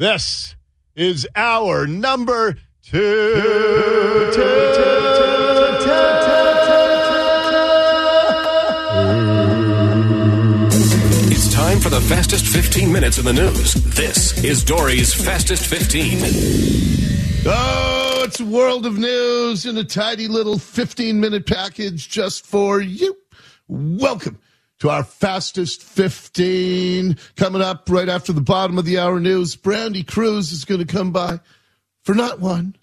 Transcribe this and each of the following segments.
This is hour number two. It's time for the fastest 15 minutes in the news. This is Dori's Fastest 15. Oh, it's a world of news in a tidy little 15 minute package just for you. Welcome to our fastest 15. Coming up right after the bottom of the hour news, Brandi Kruse is going to come by for not one,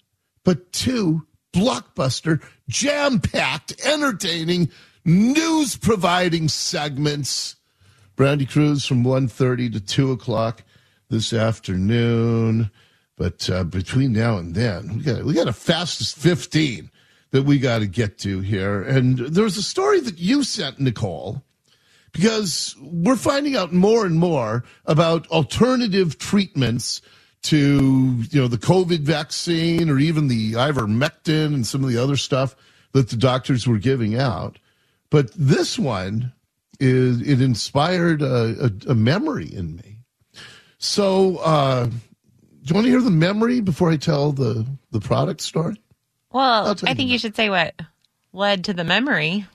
but two blockbuster, jam packed, entertaining, news providing segments. Brandi Kruse from 1.30 to 2 o'clock this afternoon. But uh, between now and then, we got we got a fastest 15 that we got to get to here. And there's a story that you sent, Nicole, because we're finding out more and more about alternative treatments to you know the COVID vaccine or even the ivermectin and some of the other stuff that the doctors were giving out. But this one is it inspired a, a, a memory in me. So, uh, do you want to hear the memory before I tell the the product story? Well, you think you should say what led to the memory.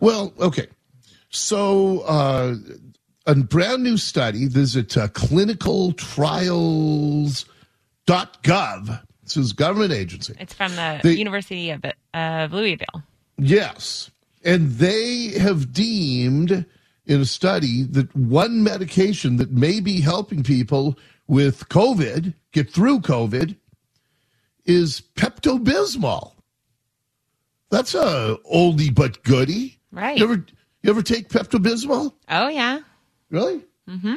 Well, okay. So, uh, a brand new study, visit uh, clinicaltrials.gov. This is a government agency. It's from the The- University of, of Louisville. Yes. And they have deemed in a study that one medication that may be helping people with COVID get through COVID is Pepto Bismol. That's a oldie but goodie. Right. You ever you ever take Pepto Bismol? Oh, yeah. Really? Mm-hmm.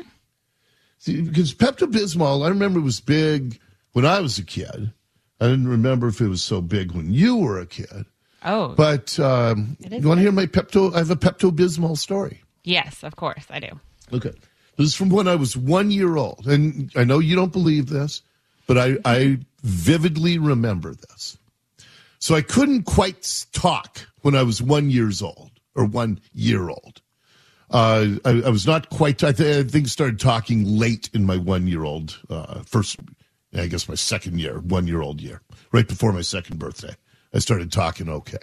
See, because Pepto Bismol, I remember it was big when I was a kid. I didn't remember if it was so big when you were a kid. Oh, But um, you want to hear my Pepto? I have a Pepto Bismol story. yes, of course, I do. Okay. This is from when I was one year old. And I know you don't believe this, but I, I vividly remember this. So I couldn't quite talk when I was one years old or one year old. Uh, I, I was not quite, I, th- I think started talking late in my one year old, uh, first, I guess my second year, one year old year, right before my second birthday. I started talking okay.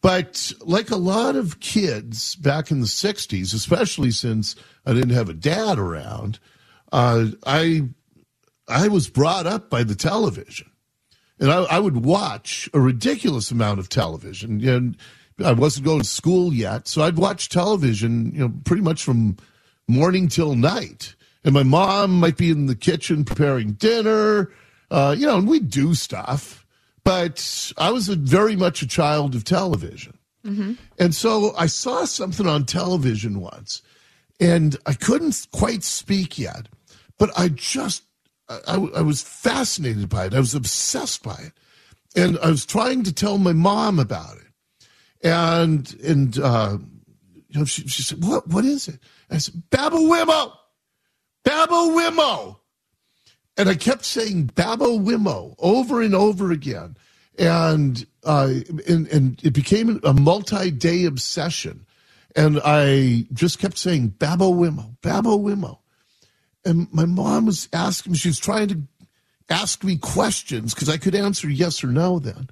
But like a lot of kids back in the 60s, especially since I didn't have a dad around, uh, I, I was brought up by the television. And I, I would watch a ridiculous amount of television. And I wasn't going to school yet, so I'd watch television, you know, pretty much from morning till night. And my mom might be in the kitchen preparing dinner, uh, you know, and we'd do stuff. But I was a, very much a child of television. And so I saw something on television once, and I couldn't quite speak yet, but I just, I- I was fascinated by it. I was obsessed by it. And I was trying to tell my mom about it. And, and, uh, you know, she, she said, what, what is it? I said, Babble Wimmo, Babble Wimmo. And I kept saying Babbo Wimmo over and over again. And, uh, and, and it became a multi day obsession. And I just kept saying Babbo Wimmo, Babbo Wimmo. And my mom was asking, she was trying to ask me questions because I could answer yes or no then.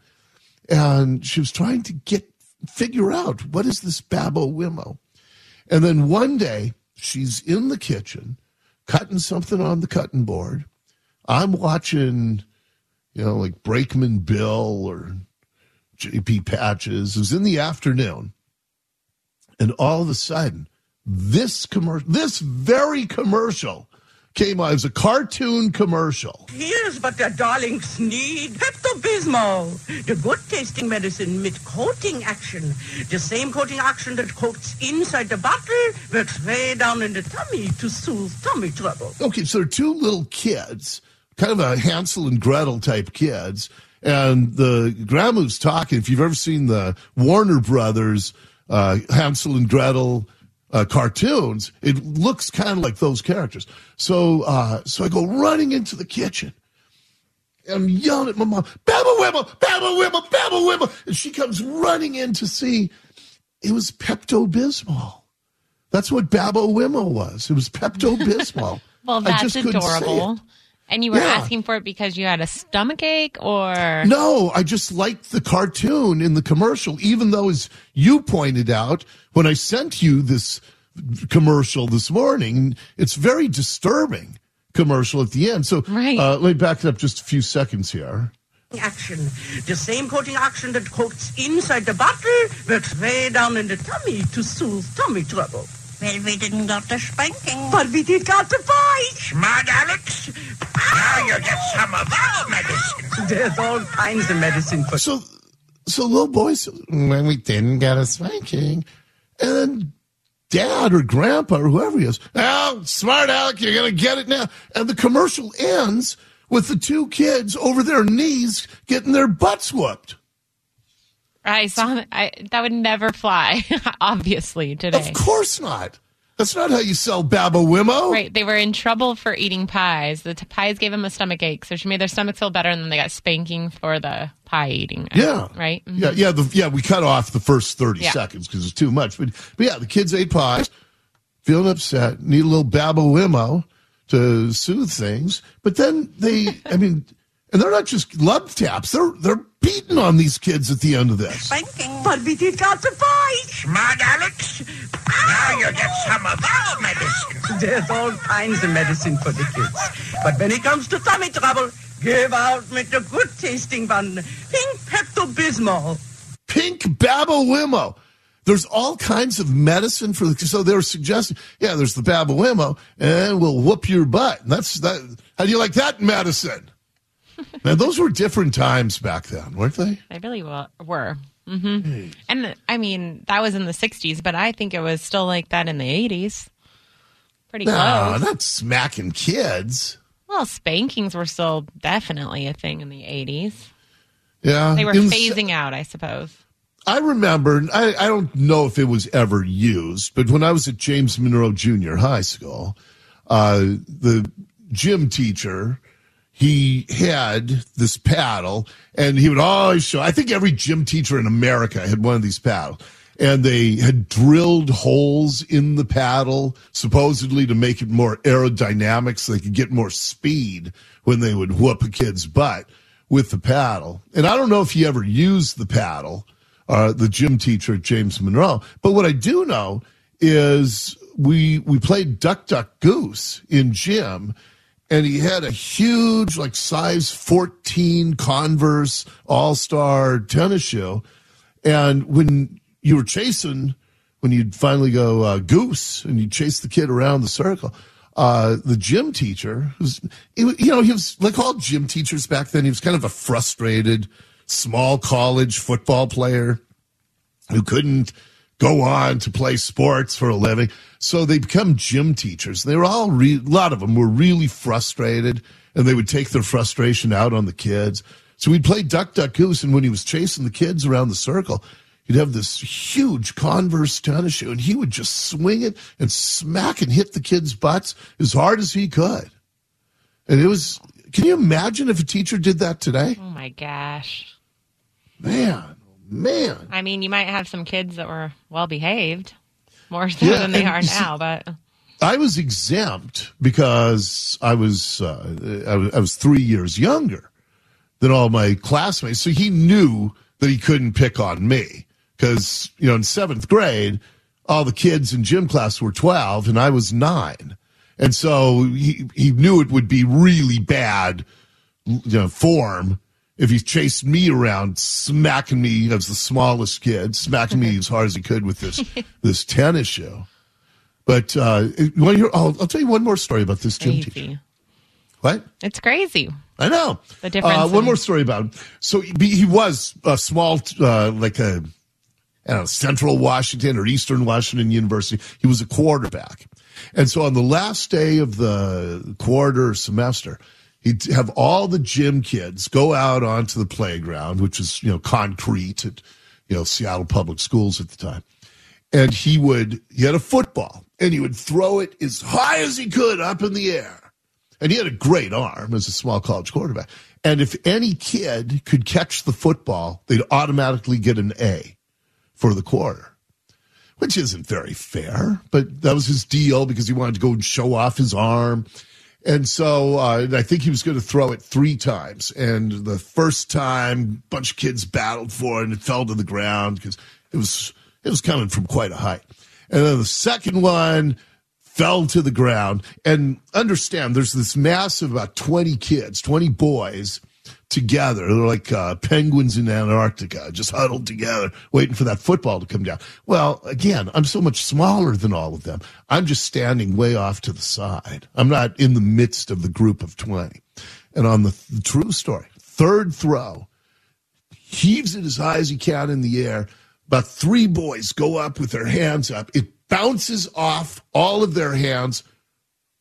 And she was trying to get, figure out what is this Babbo Wimmo? And then one day she's in the kitchen cutting something on the cutting board. I'm watching, you know, like Brakeman Bill or JP Patches. It was in the afternoon. And all of a sudden, this commercial, this very commercial came on. It was a cartoon commercial. Here's what the darlings need. Pepto-Bismol, the good-tasting medicine with coating action. The same coating action that coats inside the bottle works way down in the tummy to soothe tummy trouble. Okay, so there are two little kids, kind of a Hansel and Gretel type kids, and the grandma's talking. If you've ever seen the Warner Brothers uh, Hansel and Gretel uh, cartoons, it looks kind of like those characters. So, uh, so I go running into the kitchen. And I'm yelling at my mom, Babble Wibble, Babble Wibble, Babble Wibble. And she comes running in to see it was Pepto Bismol. That's what Babbo Wimmo was. It was Pepto Bismol. Well, I that's just couldn't say adorable. It. And you were Yeah. asking for it because you had a stomach ache or No, I just liked the cartoon in the commercial, even though, as you pointed out, when I sent you this commercial this morning, it's very disturbing commercial at the end. So Right. uh, let me back it up just a few seconds here. action. The same coating action that coats inside the bottle works way down in the tummy to soothe tummy trouble. Well, we didn't got the spanking. But we did got the bite. Smart, Alex. Now you get some of our medicine. There's all kinds of medicine for So, so little boys, when we didn't get a spanking, and then dad or grandpa or whoever he is, oh, smart Alec, you're going to get it now. And the commercial ends with the two kids over their knees getting their butts whooped. I saw I, that would never fly, obviously, today. Of course not. That's not how you sell Babo Wimo. Right. They were in trouble for eating pies. The t- pies gave them a stomach ache, so she made their stomach feel better, and then they got spanking for the pie eating. Yeah. Right? Mhm. Yeah, yeah, the, yeah. We cut off the first thirty Yeah. seconds because it's too much. But, but yeah, the kids ate pies, feeling upset, need a little Babo Wimo to soothe things. But then they, I mean, and they're not just love taps; they're they're beating on these kids at the end of this. Spanking. But we did got the bite. Smart, Alex. Now you get some of our medicine. There's all kinds of medicine for the kids. But when it comes to tummy trouble, give out with the good tasting one, Pink Pepto-Bismol. Pink Babo Wimo. There's all kinds of medicine for the. So they were suggesting, yeah, there's the Babo Wimo, and we'll whoop your butt. And that's that. How do you like that medicine? now those were different times back then, weren't they? They really were. hmm And I mean, that was in the 60s, but I think it was still like that in the 80s. Pretty No, close. not smacking kids. Well, spankings were still definitely a thing in the 80s. Yeah, They were was- phasing out, I suppose. I remember. I, I don't know if it was ever used, but when I was at James Monroe Junior High School, uh, the gym teacher he had this paddle, and he would always show. I think every gym teacher in America had one of these paddles. And they had drilled holes in the paddle, supposedly to make it more aerodynamic so they could get more speed when they would whoop a kid's butt with the paddle. And I don't know if he ever used the paddle, uh, the gym teacher James Monroe. But what I do know is we we played Duck Duck Goose in gym, and he had a huge like size 14 Converse All Star tennis shoe. And when you were chasing, when you'd finally go uh, goose and you chase the kid around the circle, uh, the gym teacher was, you know, he was like all gym teachers back then. He was kind of a frustrated, small college football player who couldn't go on to play sports for a living. So they become gym teachers. They were all, re- a lot of them were really frustrated and they would take their frustration out on the kids. So we'd play duck, duck, goose. And when he was chasing the kids around the circle, he'd have this huge Converse tennis shoe and he would just swing it and smack and hit the kids' butts as hard as he could. And it was, can you imagine if a teacher did that today? Oh my gosh. Man, man. I mean, you might have some kids that were well behaved, more so Yeah, than they are now, but I was exempt because I was uh, I was I was three years younger than all my classmates, so he knew that he couldn't pick on me because you know in seventh grade all the kids in gym class were twelve and I was nine, and so he he knew it would be really bad you know, form if he chased me around, smacking me as the smallest kid, smacking me as hard as he could with this this tennis shoe. But uh? I'll, I'll tell you one more story about this gym teacher. What? It's crazy. I know. The difference Uh, one in- more story about him. So he, he was a small, uh, like a, I don't know, Central Washington or Eastern Washington University. He was a quarterback. And so on the last day of the quarter semester, he'd have all the gym kids go out onto the playground, which was, you know, concrete at, you know, Seattle Public Schools at the time. And he would, he had a football and he would throw it as high as he could up in the air. And he had a great arm as a small college quarterback. And if any kid could catch the football, they'd automatically get an A for the quarter, which isn't very fair, but that was his deal because he wanted to go and show off his arm. And so uh, I think he was going to throw it three times. And the first time, a bunch of kids battled for it and it fell to the ground because it was it was coming from quite a height. And then the second one fell to the ground. And understand, there's this mass of about 20 kids, 20 boys together. They're like uh, penguins in Antarctica, just huddled together, waiting for that football to come down. Well, again, I'm so much smaller than all of them. I'm just standing way off to the side. I'm not in the midst of the group of 20. And on the, the true story, third throw, heaves it as high as he can in the air. About three boys go up with their hands up. It bounces off all of their hands,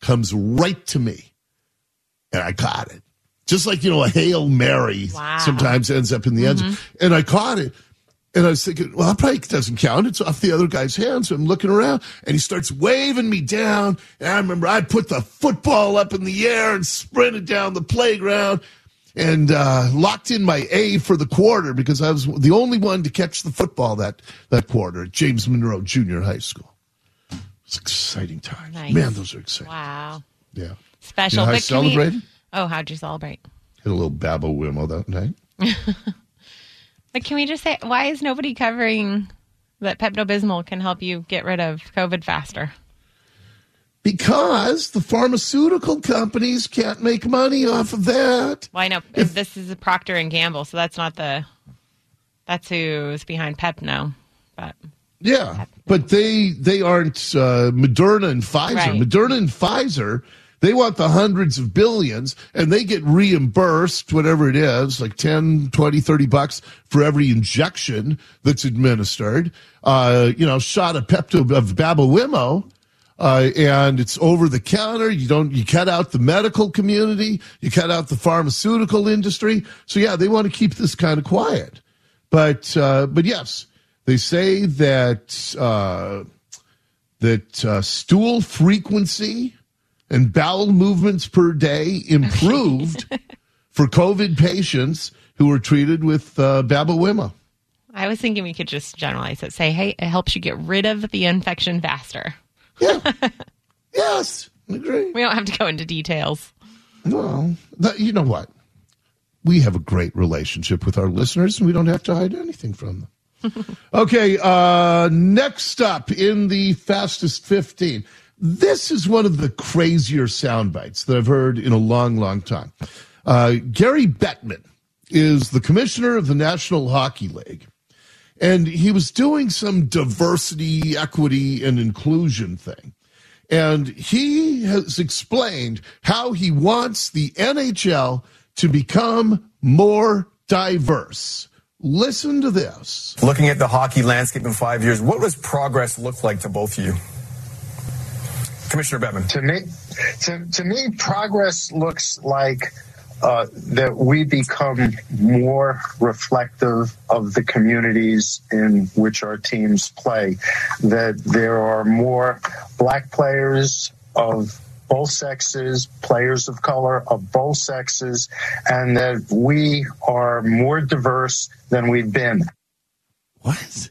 comes right to me, and I caught it. Just like, you know, a Hail Mary Wow. sometimes ends up in the end. And I caught it. And I was thinking, well, that probably doesn't count. It's off the other guy's hands. So I'm looking around and he starts waving me down. And I remember I put the football up in the air and sprinted down the playground and uh, locked in my A for the quarter because I was the only one to catch the football that, that quarter at James Monroe Junior High School. It's exciting times. Nice. Man, those are exciting. Wow. Yeah. Special. You know how I but can we- celebrated? Oh, how'd you celebrate? Had a little babble wimmo that night. But can we just say, why is nobody covering that Pepto Bismol can help you get rid of COVID faster? Because the pharmaceutical companies can't make money off of that. Well, I know this is a Procter and Gamble, so that's not the. That's who's behind Pepto, but Yeah, but they they aren't uh, Moderna and Pfizer. Right. Moderna and Pfizer, they want the hundreds of billions and they get reimbursed whatever it is, like 10, 20, 30 bucks for every injection that's administered. Uh, you know, shot of Pepto of Babawimo. Uh, and it's over the counter. You don't, you cut out the medical community. You cut out the pharmaceutical industry. So yeah, they want to keep this kind of quiet. But, uh, but yes, they say that, uh, that uh, stool frequency and bowel movements per day improved for COVID patients who were treated with uh, Babawima. I was thinking we could just generalize it. Say, hey, it helps you get rid of the infection faster. Yeah. yes. I agree. We don't have to go into details. Well, that, you know what? We have a great relationship with our listeners, and we don't have to hide anything from them. okay, uh, next up in the fastest 15. This is one of the crazier sound bites that I've heard in a long, long time. Uh, Gary Bettman is the commissioner of the National Hockey League and he was doing some diversity, equity, and inclusion thing. And he has explained how he wants the NHL to become more diverse. Listen to this. Looking at the hockey landscape in five years, what does progress look like to both of you? Commissioner Bettman. to me to, to me progress looks like uh, that we become more reflective of the communities in which our teams play that there are more black players of both sexes players of color of both sexes and that we are more diverse than we've been What?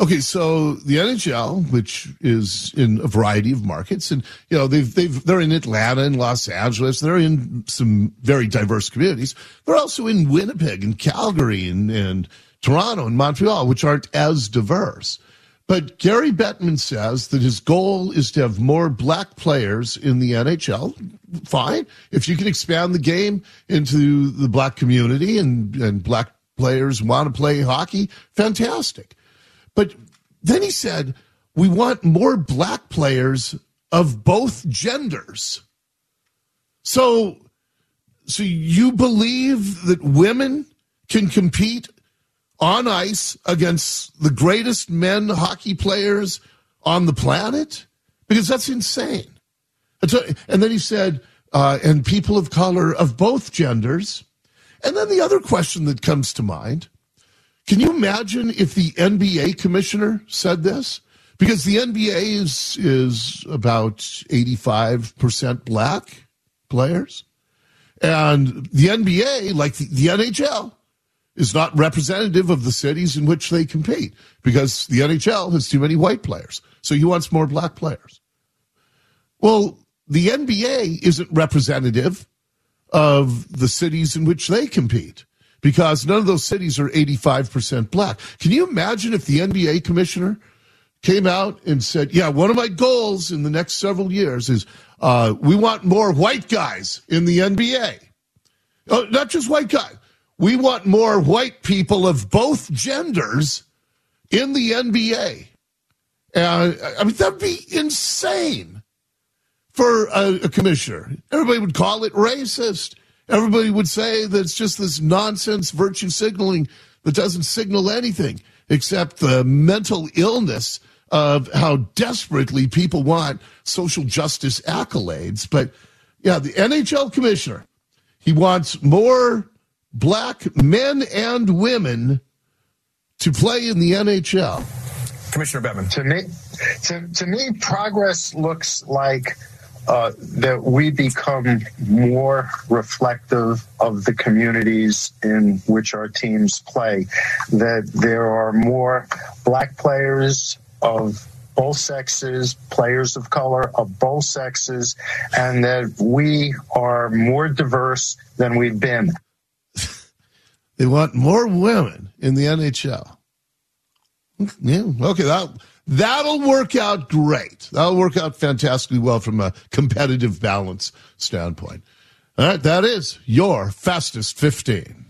Okay, so the NHL, which is in a variety of markets, and you know they've they've they're in Atlanta and Los Angeles, they're in some very diverse communities. They're also in Winnipeg and Calgary and, and Toronto and Montreal, which aren't as diverse. But Gary Bettman says that his goal is to have more black players in the NHL. Fine. If you can expand the game into the black community and, and black players want to play hockey, fantastic. But then he said, we want more black players of both genders. So, so you believe that women can compete on ice against the greatest men hockey players on the planet? Because that's insane. And then he said, uh, and people of color of both genders. And then the other question that comes to mind can you imagine if the NBA commissioner said this? Because the NBA is is about 85% black players. And the NBA, like the, the NHL, is not representative of the cities in which they compete because the NHL has too many white players. So he wants more black players. Well, the NBA isn't representative of the cities in which they compete because none of those cities are 85% black. Can you imagine if the NBA commissioner came out and said, Yeah, one of my goals in the next several years is uh, we want more white guys in the NBA? Oh, not just white guys. We want more white people of both genders in the NBA. I mean, that'd be insane for a, a, commissioner. Everybody would call it racist. Everybody would say that it's just this nonsense virtue signaling that doesn't signal anything except the mental illness of how desperately people want social justice accolades. But yeah, the NHL commissioner, he wants more black men and women to play in the NHL. Commissioner Bettman. To me, to, to me, progress looks like uh, that we become more reflective of the communities in which our teams play. That there are more black players of both sexes, players of color of both sexes, and that we are more diverse than we've been. they want more women in the NHL. Yeah, okay, that that'll work out great. That'll work out fantastically well from a competitive balance standpoint. All right, that is your fastest 15.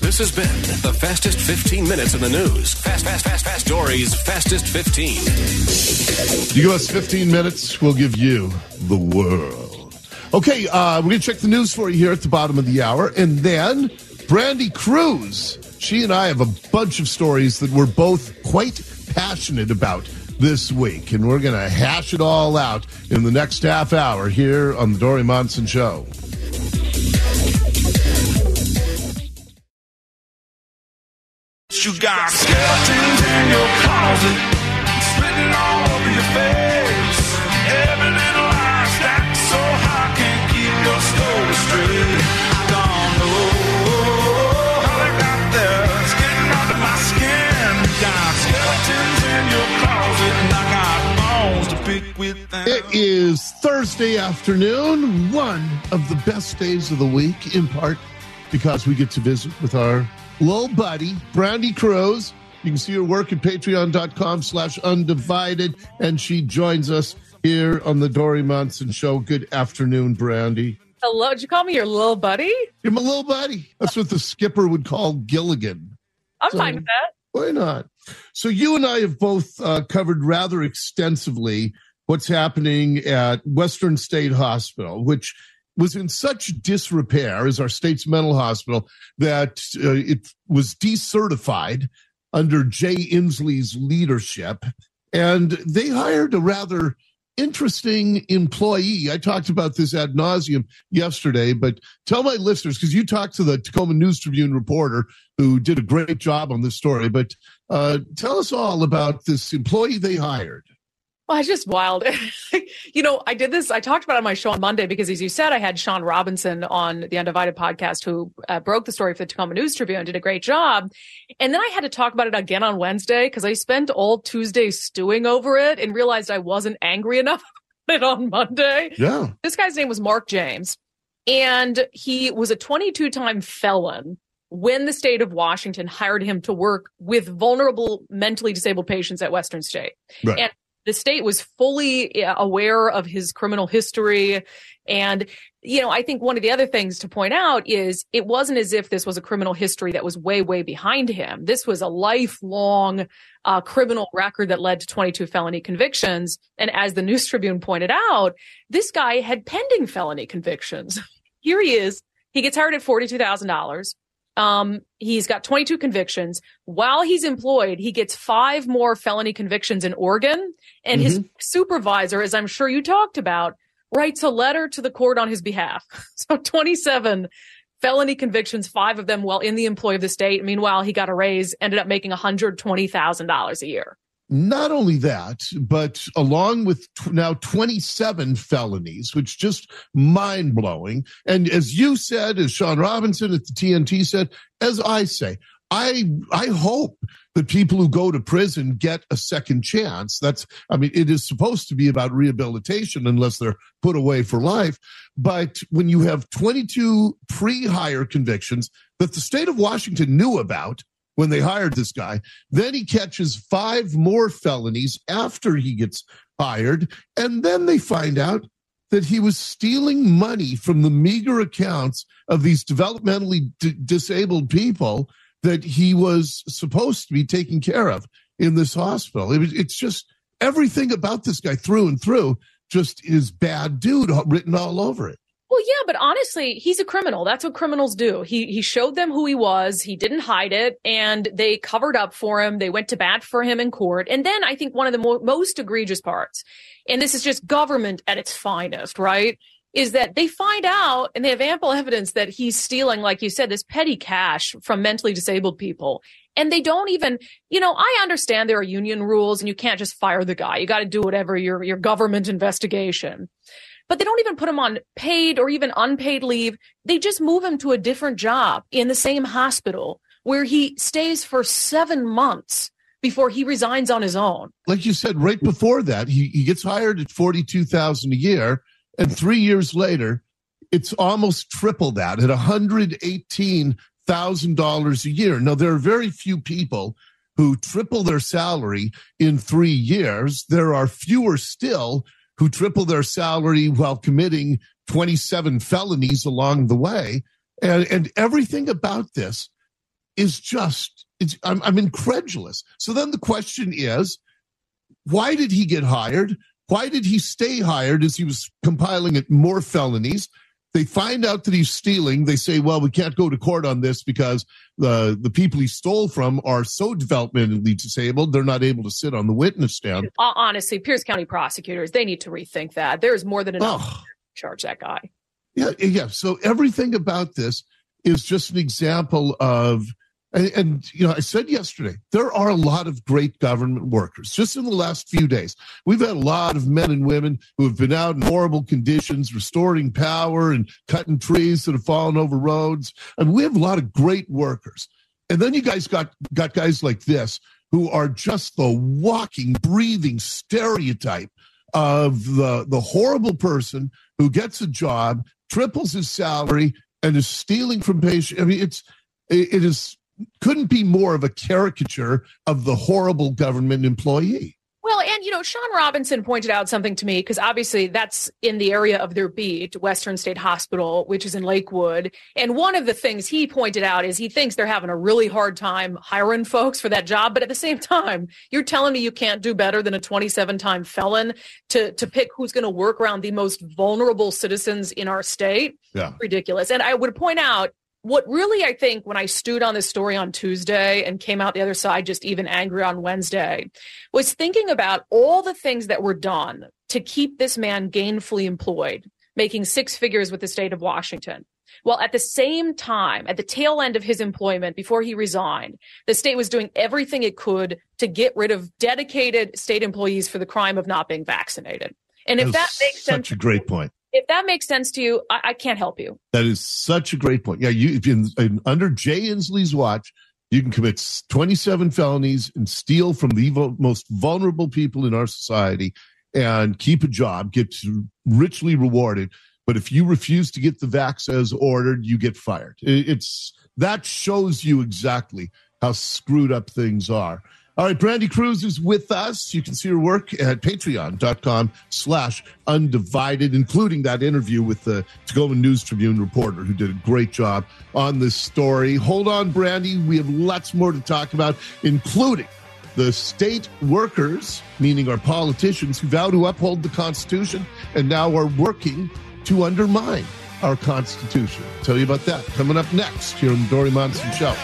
This has been the fastest 15 minutes in the news. Fast, fast, fast, fast stories. Fastest 15. You give us 15 minutes, we'll give you the world. Okay, uh, we're going to check the news for you here at the bottom of the hour. And then Brandi Kruse, she and I have a bunch of stories that we're both quite passionate about this week, and we're going to hash it all out in the next half hour here on the Dori Monson Show. You got skeletons in your closet, It is Thursday afternoon, one of the best days of the week, in part because we get to visit with our little buddy, Brandi Kruse. You can see her work at patreon.com slash undivided, and she joins us here on the Dori Monson Show. Good afternoon, Brandi. Hello. Did you call me your little buddy? You're my little buddy. That's what the skipper would call Gilligan. I'm So- fine with that. Why not? So you and I have both uh, covered rather extensively what's happening at Western State Hospital, which was in such disrepair as our state's mental hospital that uh, it was decertified under Jay Inslee's leadership. And they hired a rather interesting employee. I talked about this ad nauseum yesterday, but tell my listeners, because you talked to the Tacoma News Tribune reporter who did a great job on this story, but uh, tell us all about this employee they hired. Well, it's just wild. you know, I did this, I talked about it on my show on Monday because, as you said, I had Sean Robinson on the Undivided podcast who uh, broke the story for the Tacoma News Tribune, and did a great job. And then I had to talk about it again on Wednesday because I spent all Tuesday stewing over it and realized I wasn't angry enough about it on Monday. Yeah. This guy's name was Mark James, and he was a 22 time felon when the state of Washington hired him to work with vulnerable mentally disabled patients at Western State. Right. And the state was fully aware of his criminal history. And, you know, I think one of the other things to point out is it wasn't as if this was a criminal history that was way, way behind him. This was a lifelong uh, criminal record that led to 22 felony convictions. And as the News Tribune pointed out, this guy had pending felony convictions. Here he is. He gets hired at $42,000. Um, he's got 22 convictions. While he's employed, he gets five more felony convictions in Oregon. And his supervisor, as I'm sure you talked about, writes a letter to the court on his behalf. So 27 felony convictions, five of them while in the employ of the state. Meanwhile, he got a raise, ended up making $120,000 a year. Not only that, but along with now 27 felonies, which just mind blowing. And as you said, as Sean Robinson at the TNT said, as I say, I I hope that people who go to prison get a second chance. That's I mean, it is supposed to be about rehabilitation unless they're put away for life. But when you have 22 pre-hire convictions that the state of Washington knew about when they hired this guy, then he catches five more felonies after he gets hired, and then they find out that he was stealing money from the meager accounts of these developmentally d- disabled people that he was supposed to be taking care of in this hospital. It, it's just everything about this guy through and through just is bad dude written all over it. Well, yeah, but honestly, he's a criminal. That's what criminals do. He he showed them who he was. He didn't hide it, and they covered up for him. They went to bat for him in court. And then I think one of the mo- most egregious parts, and this is just government at its finest, right? Is that they find out and they have ample evidence that he's stealing, like you said, this petty cash from mentally disabled people. And they don't even, you know, I understand there are union rules and you can't just fire the guy. You got to do whatever your, your government investigation but they don't even put him on paid or even unpaid leave. They just move him to a different job in the same hospital where he stays for seven months before he resigns on his own. Like you said, right before that, he, he gets hired at 42000 a year. And three years later, it's almost triple that at $118,000 a year. Now, there are very few people who triple their salary in three years. There are fewer still who triple their salary while committing 27 felonies along the way. And, and everything about this is just, I'm, I'm incredulous. So then the question is, why did he get hired? Why did he stay hired as he was compiling more felonies? They find out that he's stealing. They say, well, we can't go to court on this because the, the people he stole from are so developmentally disabled, they're not able to sit on the witness stand. Honestly, Pierce County prosecutors, they need to rethink that. There's more than enough oh. to charge that guy. Yeah, yeah. So everything about this is just an example of and, and, you know, I said yesterday, there are a lot of great government workers. Just in the last few days, we've had a lot of men and women who have been out in horrible conditions, restoring power and cutting trees that have fallen over roads. And we have a lot of great workers. And then you guys got, got guys like this who are just the walking, breathing stereotype of the, the horrible person who gets a job, triples his salary, and is stealing from patients. I mean, it's, it is couldn't be more of a caricature of the horrible government employee. Well, and you know, Sean Robinson pointed out something to me because obviously that's in the area of their beat, Western State Hospital, which is in Lakewood. And one of the things he pointed out is he thinks they're having a really hard time hiring folks for that job. But at the same time, you're telling me you can't do better than a 27 time felon to, to pick who's going to work around the most vulnerable citizens in our state. Yeah. Ridiculous. And I would point out what really I think when I stewed on this story on Tuesday and came out the other side just even angry on Wednesday was thinking about all the things that were done to keep this man gainfully employed, making six figures with the state of Washington. Well, at the same time, at the tail end of his employment before he resigned, the state was doing everything it could to get rid of dedicated state employees for the crime of not being vaccinated. And if that, that makes such sense, a great point if that makes sense to you, I, I can't help you. That is such a great point. Yeah, you in, in, under Jay Inslee's watch, you can commit 27 felonies and steal from the most vulnerable people in our society and keep a job, get richly rewarded. But if you refuse to get the vax as ordered, you get fired. It's that shows you exactly how screwed up things are. All right, Brandi Kruse is with us. You can see her work at patreon.com slash undivided, including that interview with the Tacoma News Tribune reporter who did a great job on this story. Hold on, Brandi. We have lots more to talk about, including the state workers, meaning our politicians who vow to uphold the Constitution and now are working to undermine our Constitution. I'll tell you about that coming up next here on the Dori Monson Show.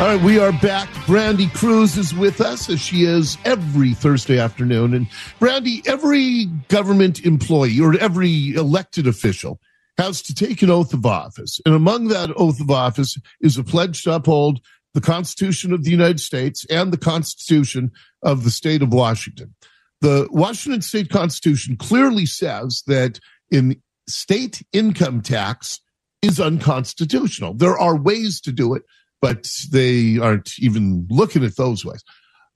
All right, we are back. Brandi Kruse is with us as she is every Thursday afternoon. And Brandi, every government employee or every elected official has to take an oath of office. And among that oath of office is a pledge to uphold the Constitution of the United States and the Constitution of the state of Washington. The Washington state constitution clearly says that in state income tax is unconstitutional. There are ways to do it, but they aren't even looking at those ways.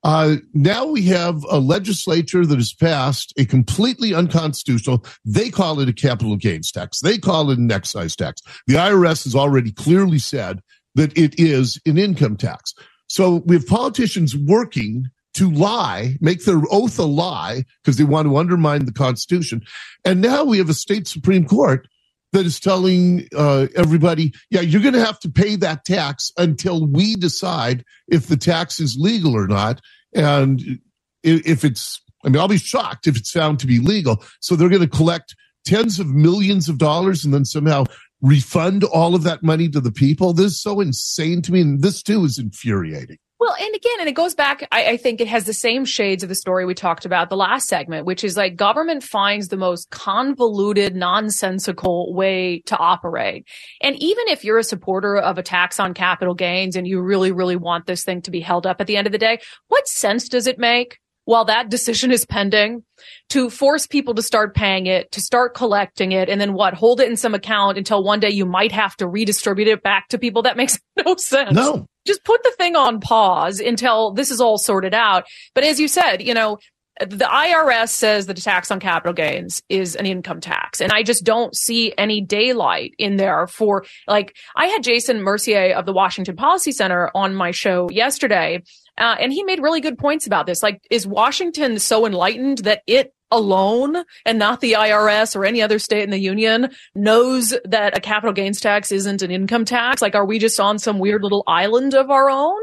Uh, now we have a legislature that has passed a completely unconstitutional, they call it a capital gains tax. They call it an excise tax. The IRS has already clearly said that it is an income tax. So we have politicians working to lie, make their oath a lie because they want to undermine the Constitution. And now we have a state Supreme Court that is telling uh, everybody, yeah, you're going to have to pay that tax until we decide if the tax is legal or not. And if it's, I mean, I'll be shocked if it's found to be legal. So they're going to collect tens of millions of dollars and then somehow refund all of that money to the people. This is so insane to me. And this too is infuriating. Well, and again, and it goes back, I, I, think it has the same shades of the story we talked about the last segment, which is like government finds the most convoluted, nonsensical way to operate. And even if you're a supporter of a tax on capital gains and you really, really want this thing to be held up at the end of the day, what sense does it make while that decision is pending to force people to start paying it, to start collecting it, and then what? Hold it in some account until one day you might have to redistribute it back to people. That makes no sense. No. Just put the thing on pause until this is all sorted out. But as you said, you know, the IRS says that a tax on capital gains is an income tax. And I just don't see any daylight in there for like, I had Jason Mercier of the Washington Policy Center on my show yesterday. Uh, and he made really good points about this. Like, is Washington so enlightened that it alone and not the IRS or any other state in the union knows that a capital gains tax isn't an income tax? Like, are we just on some weird little island of our own?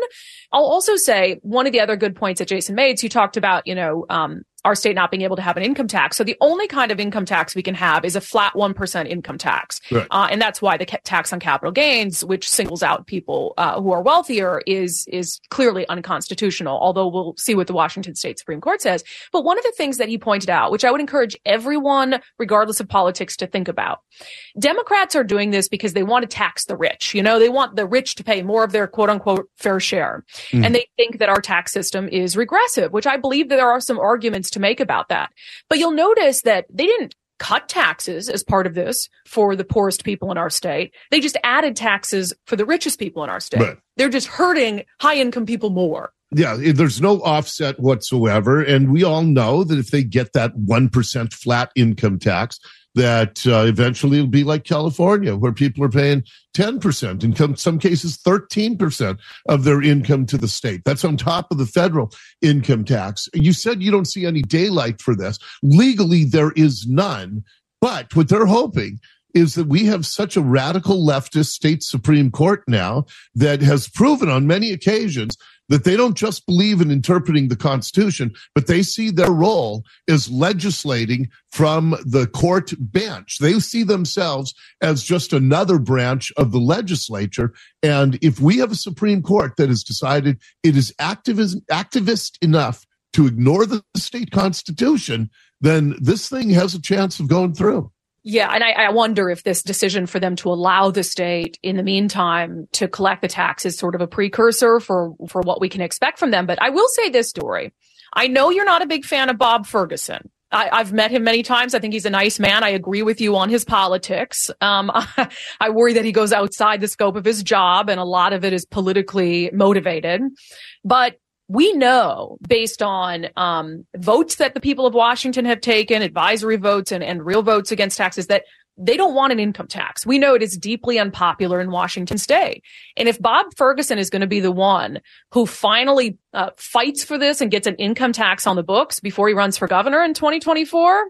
I'll also say one of the other good points that Jason made, you talked about, you know, um, our state not being able to have an income tax. So the only kind of income tax we can have is a flat 1% income tax. Right. Uh, and that's why the tax on capital gains, which singles out people uh, who are wealthier is, is clearly unconstitutional, although we'll see what the Washington state Supreme Court says. But one of the things that he pointed out, which I would encourage everyone, regardless of politics, to think about, Democrats are doing this because they want to tax the rich. You know, they want the rich to pay more of their quote unquote fair share. Mm. And they think that our tax system is regressive, which I believe that there are some arguments to make about that. But you'll notice that they didn't cut taxes as part of this for the poorest people in our state. They just added taxes for the richest people in our state. Right. They're just hurting high income people more. Yeah, there's no offset whatsoever. And we all know that if they get that 1% flat income tax, that uh, eventually it'll be like California, where people are paying 10%, in some cases 13% of their income to the state. That's on top of the federal income tax. You said you don't see any daylight for this. Legally, there is none. But what they're hoping is that we have such a radical leftist state Supreme Court now that has proven on many occasions that they don't just believe in interpreting the Constitution, but they see their role as legislating from the court bench. They see themselves as just another branch of the legislature. And if we have a Supreme Court that has decided it is activist, activist enough to ignore the state constitution, then this thing has a chance of going through. Yeah, and I, I, wonder if this decision for them to allow the state in the meantime to collect the tax is sort of a precursor for for what we can expect from them. But I will say this Dori. I know you're not a big fan of Bob Ferguson. I, have met him many times. I think he's a nice man. I agree with you on his politics. Um, I, I worry that he goes outside the scope of his job, and a lot of it is politically motivated. But we know based on um, votes that the people of Washington have taken, advisory votes and, and real votes against taxes, that they don't want an income tax. We know it is deeply unpopular in Washington state. And if Bob Ferguson is going to be the one who finally uh, fights for this and gets an income tax on the books before he runs for governor in 2024,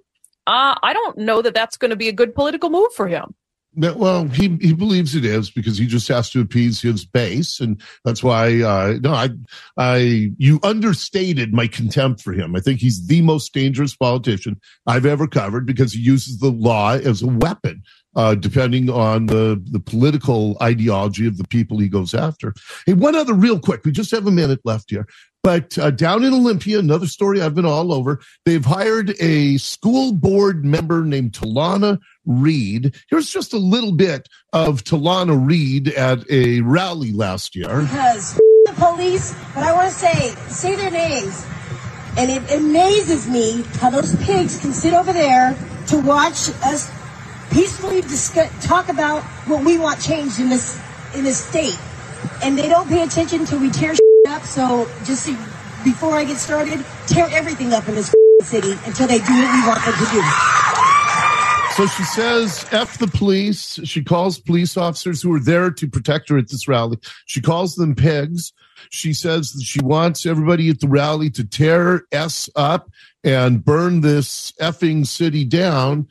uh, I don't know that that's going to be a good political move for him. Well, he, he believes it is because he just has to appease his base, and that's why. Uh, no, I, I, you understated my contempt for him. I think he's the most dangerous politician I've ever covered because he uses the law as a weapon, uh, depending on the the political ideology of the people he goes after. Hey, one other real quick. We just have a minute left here. But uh, down in Olympia, another story I've been all over. They've hired a school board member named Talauna Reed. Here's just a little bit of Talauna Reed at a rally last year. Because the police, but I want to say, say their names. And it amazes me how those pigs can sit over there to watch us peacefully discuss, talk about what we want changed in this in this state, and they don't pay attention until we tear up. So just before I get started, tear everything up in this city until they do what we want them to do. So she says, F the police. She calls police officers who are there to protect her at this rally. She calls them pigs. She says that she wants everybody at the rally to tear S up and burn this effing city down.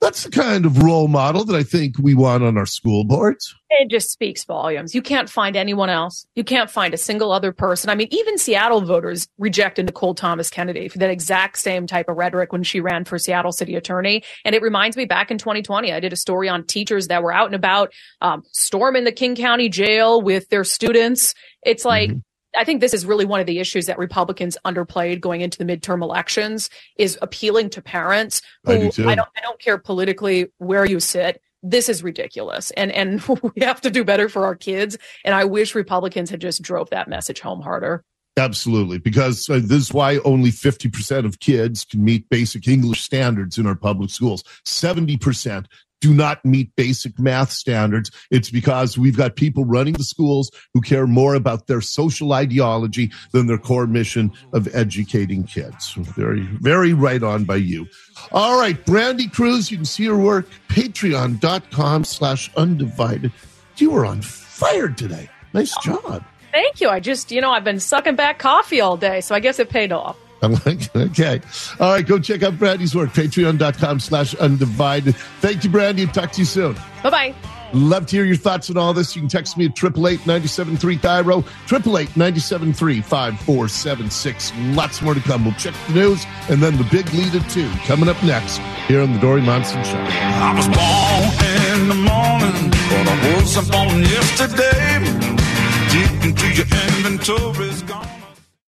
That's the kind of role model that I think we want on our school boards. It just speaks volumes. You can't find anyone else. You can't find a single other person. I mean, even Seattle voters rejected Nicole Thomas Kennedy for that exact same type of rhetoric when she ran for Seattle city attorney. And it reminds me back in 2020, I did a story on teachers that were out and about, um, storming the King County jail with their students. It's like, mm-hmm. I think this is really one of the issues that Republicans underplayed going into the midterm elections is appealing to parents who I, do I don't I don't care politically where you sit. This is ridiculous. And and we have to do better for our kids. And I wish Republicans had just drove that message home harder. Absolutely, because uh, this is why only 50% of kids can meet basic English standards in our public schools. 70% do not meet basic math standards. It's because we've got people running the schools who care more about their social ideology than their core mission of educating kids. Very, very right on by you. All right, Brandi Kruse, you can see her work, patreon.com slash undivided. You were on fire today. Nice oh, job. Thank you. I just, you know, I've been sucking back coffee all day, so I guess it paid off. okay. All right. Go check out Brandi's work. Patreon.com slash undivided. Thank you, Brandi. Talk to you soon. Bye bye. Love to hear your thoughts on all this. You can text me at 888 973 KIRO, 888 973 5476. Lots more to come. We'll check the news and then the big lead at two coming up next here on the Dori Monson Show. I was born in the morning, but I was born yesterday. Deep into your inventory's gone.